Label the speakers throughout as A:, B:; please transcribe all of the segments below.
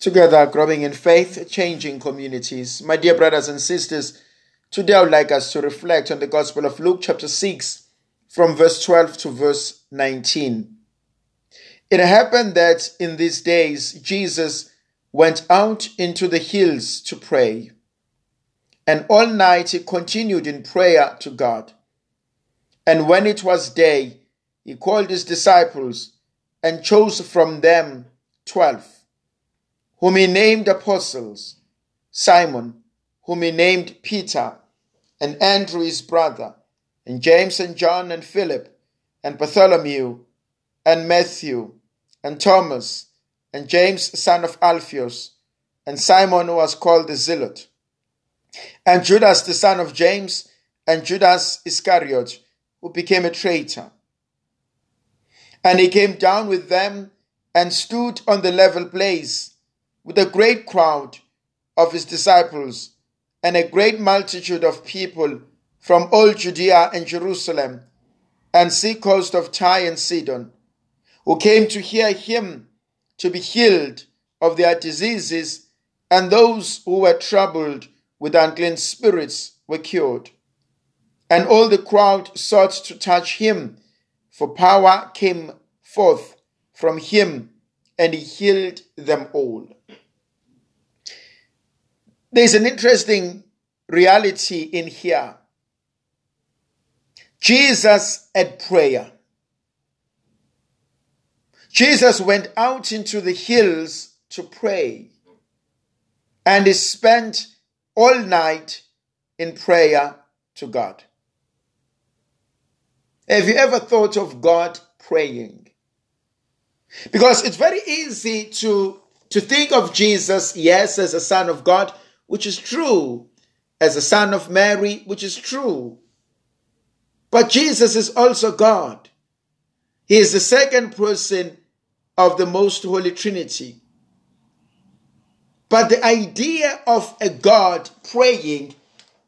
A: Together, growing in faith, changing communities. My dear brothers and sisters, today I would like us to reflect on the Gospel of Luke, chapter 6, from verse 12 to verse 19. It happened that in these days Jesus went out into the hills to pray, and all night he continued in prayer to God. And when it was day, he called his disciples and chose from them twelve whom he named apostles, Simon, whom he named Peter, and Andrew his brother, and James and John and Philip, and Bartholomew, and Matthew, and Thomas, and James son of Alphaeus, and Simon who was called the Zealot, and Judas the son of James, and Judas Iscariot, who became a traitor. And he came down with them and stood on the level place with a great crowd of his disciples and a great multitude of people from all Judea and Jerusalem and sea coast of Tyre and Sidon, who came to hear him to be healed of their diseases, and those who were troubled with unclean spirits were cured. And all the crowd sought to touch him, for power came forth from him, and he healed them all. There's an interesting reality in here. Jesus at prayer. Jesus went out into the hills to pray and he spent all night in prayer to God. Have you ever thought of God praying? Because it's very easy to, to think of Jesus, yes, as a son of God, which is true, as a son of Mary, which is true. But Jesus is also God. He is the second person of the Most Holy Trinity. But the idea of a God praying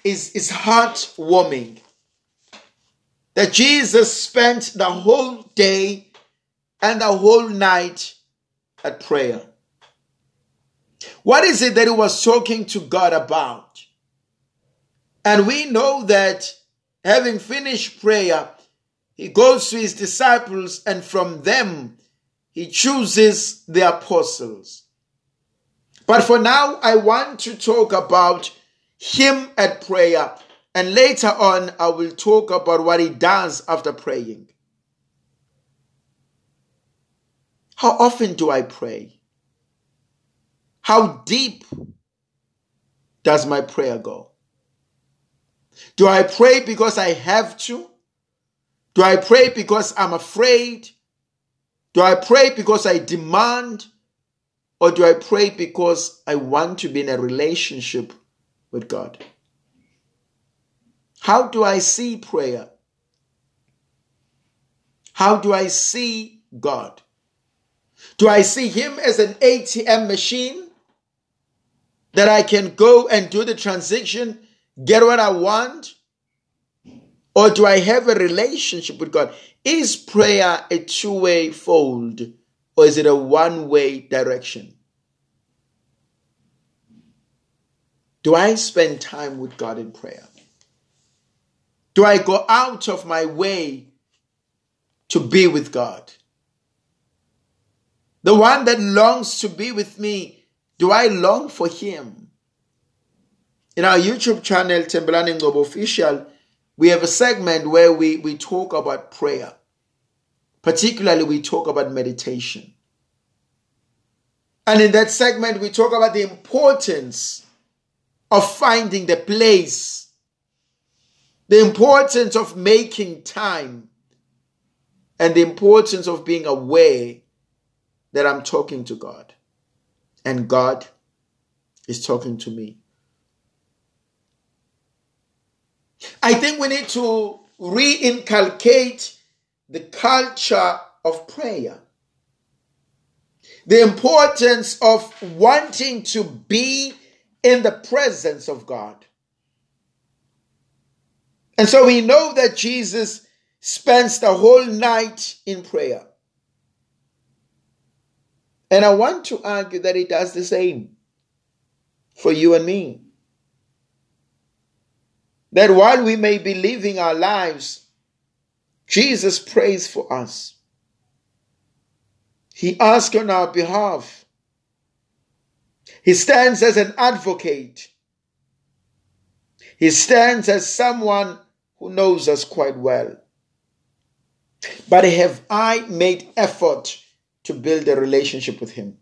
A: is, is heartwarming. That Jesus spent the whole day and the whole night at prayer. What is it that he was talking to God about? And we know that having finished prayer, he goes to his disciples and from them he chooses the apostles. But for now, I want to talk about him at prayer. And later on, I will talk about what he does after praying. How often do I pray? How deep does my prayer go? Do I pray because I have to? Do I pray because I'm afraid? Do I pray because I demand? Or do I pray because I want to be in a relationship with God? How do I see prayer? How do I see God? Do I see Him as an ATM machine? That I can go and do the transaction, get what I want? Or do I have a relationship with God? Is prayer a two way fold or is it a one way direction? Do I spend time with God in prayer? Do I go out of my way to be with God? The one that longs to be with me do I long for him? In our YouTube channel, Tembelani Global Official, we have a segment where we, we talk about prayer. Particularly, we talk about meditation. And in that segment, we talk about the importance of finding the place, the importance of making time, and the importance of being aware that I'm talking to God and God is talking to me. I think we need to reinculcate the culture of prayer. The importance of wanting to be in the presence of God. And so we know that Jesus spends the whole night in prayer. And I want to argue that it does the same for you and me. That while we may be living our lives, Jesus prays for us. He asks on our behalf. He stands as an advocate. He stands as someone who knows us quite well. But have I made effort to build a relationship with Him?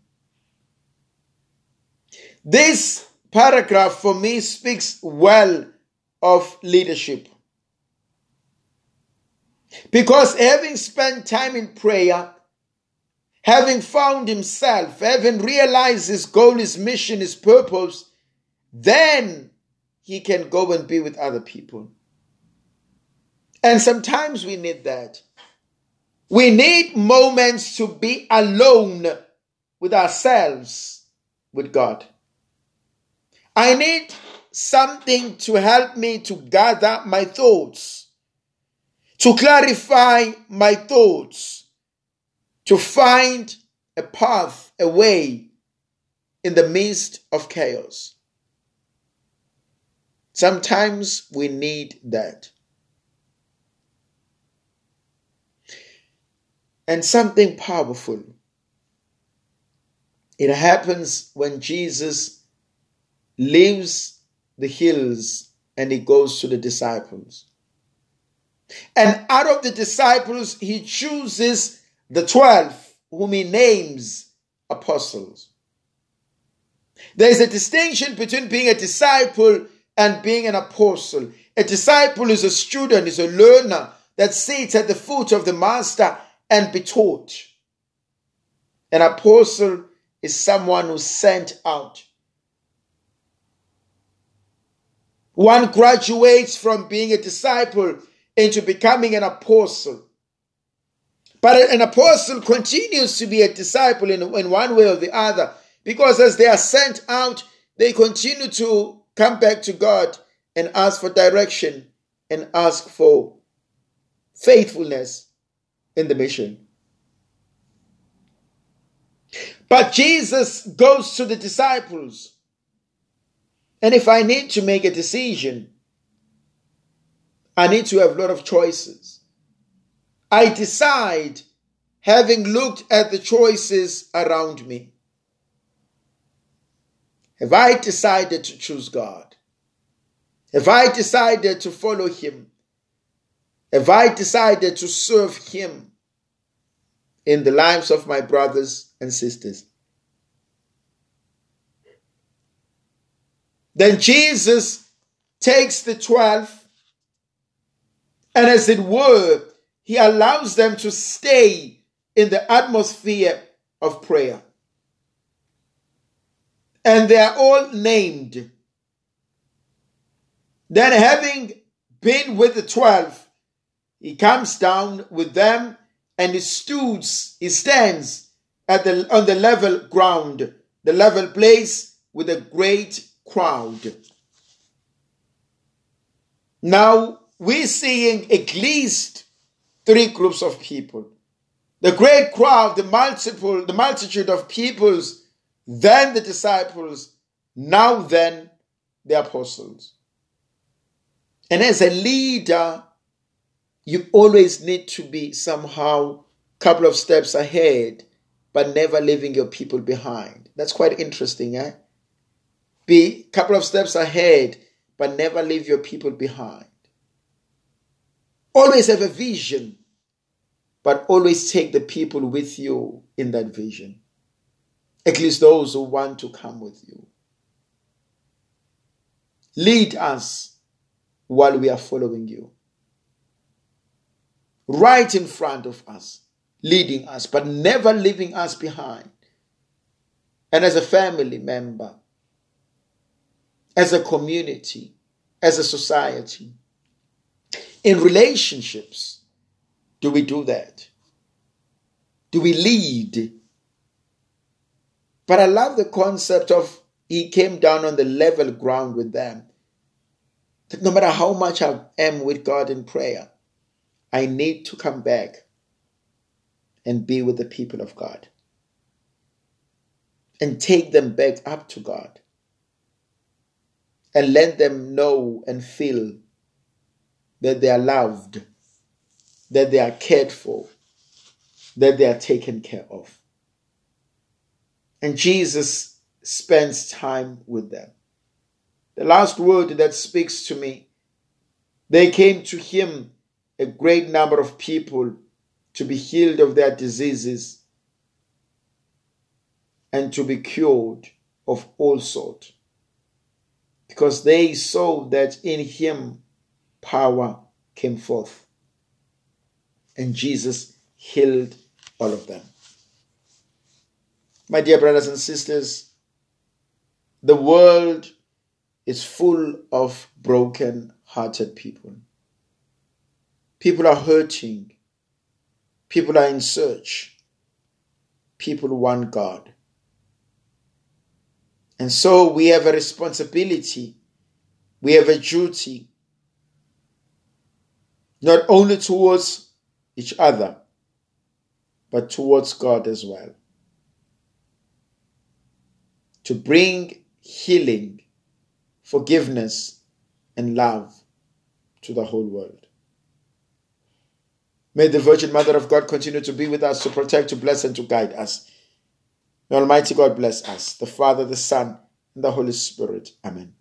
A: This paragraph for me speaks well of leadership. Because having spent time in prayer, having found himself, having realized his goal, his mission, his purpose, then he can go and be with other people. And sometimes we need that. We need moments to be alone with ourselves, with God. I need something to help me to gather my thoughts, to clarify my thoughts, to find a path, a way in the midst of chaos. Sometimes we need that. And something powerful. It happens when Jesus leaves the hills and he goes to the disciples. And out of the disciples, he chooses the 12, whom he names apostles. There is a distinction between being a disciple and being an apostle. A disciple is a student, is a learner that sits at the foot of the master and be taught. An apostle is someone who's sent out. One graduates from being a disciple into becoming an apostle. But an apostle continues to be a disciple in, in one way or the other because as they are sent out, they continue to come back to God and ask for direction and ask for faithfulness in the mission. But Jesus goes to the disciples. And if I need to make a decision, I need to have a lot of choices. I decide having looked at the choices around me. Have I decided to choose God? Have I decided to follow Him? Have I decided to serve Him in the lives of my brothers and sisters? Then Jesus takes the 12 and, as it were, he allows them to stay in the atmosphere of prayer. And they are all named. Then, having been with the 12, he comes down with them and he stoods, he stands at the, on the level ground, the level place with a great crowd. Now we're seeing at least three groups of people. The great crowd, the multiple, the multitude of peoples, then the disciples, now then the apostles. And as a leader, you always need to be somehow a couple of steps ahead, but never leaving your people behind. That's quite interesting, eh? Be a couple of steps ahead, but never leave your people behind. Always have a vision, but always take the people with you in that vision. At least those who want to come with you. Lead us while we are following you. Right in front of us, leading us, but never leaving us behind. And as a family member, as a community, as a society. In relationships, do we do that? Do we lead? But I love the concept of he came down on the level ground with them. That no matter how much I am with God in prayer, I need to come back and be with the people of God. and take them back up to God and let them know and feel that they are loved, that they are cared for, that they are taken care of. And Jesus spends time with them. The last word that speaks to me, they came to him, a great number of people, to be healed of their diseases and to be cured of all sort because they saw that in him power came forth and Jesus healed all of them. My dear brothers and sisters, the world is full of broken hearted people. People are hurting. People are in search. People want God. And so we have a responsibility, we have a duty, not only towards each other, but towards God as well. To bring healing, forgiveness, and love to the whole world. May the Virgin Mother of God continue to be with us, to protect, to bless, and to guide us. May Almighty God bless us, the Father, the Son, and the Holy Spirit. Amen.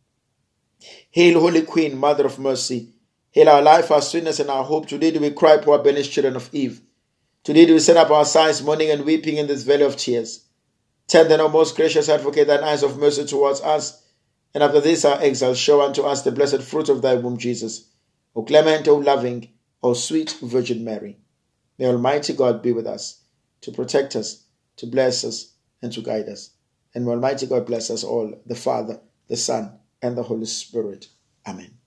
A: Hail, Holy Queen, Mother of Mercy. Hail our life, our sweetness, and our hope. Today do we cry, poor banished children of Eve. Today do we set up our sighs, mourning and weeping in this valley of tears. Turn then, O most gracious Advocate, thine eyes of mercy towards us, and after this our exile, show unto us the blessed fruit of thy womb, Jesus. O clement, O loving, O sweet Virgin Mary. May Almighty God be with us, to protect us, to bless us, and to guide us. And may Almighty God bless us all, the Father, the Son, and the Holy Spirit. Amen.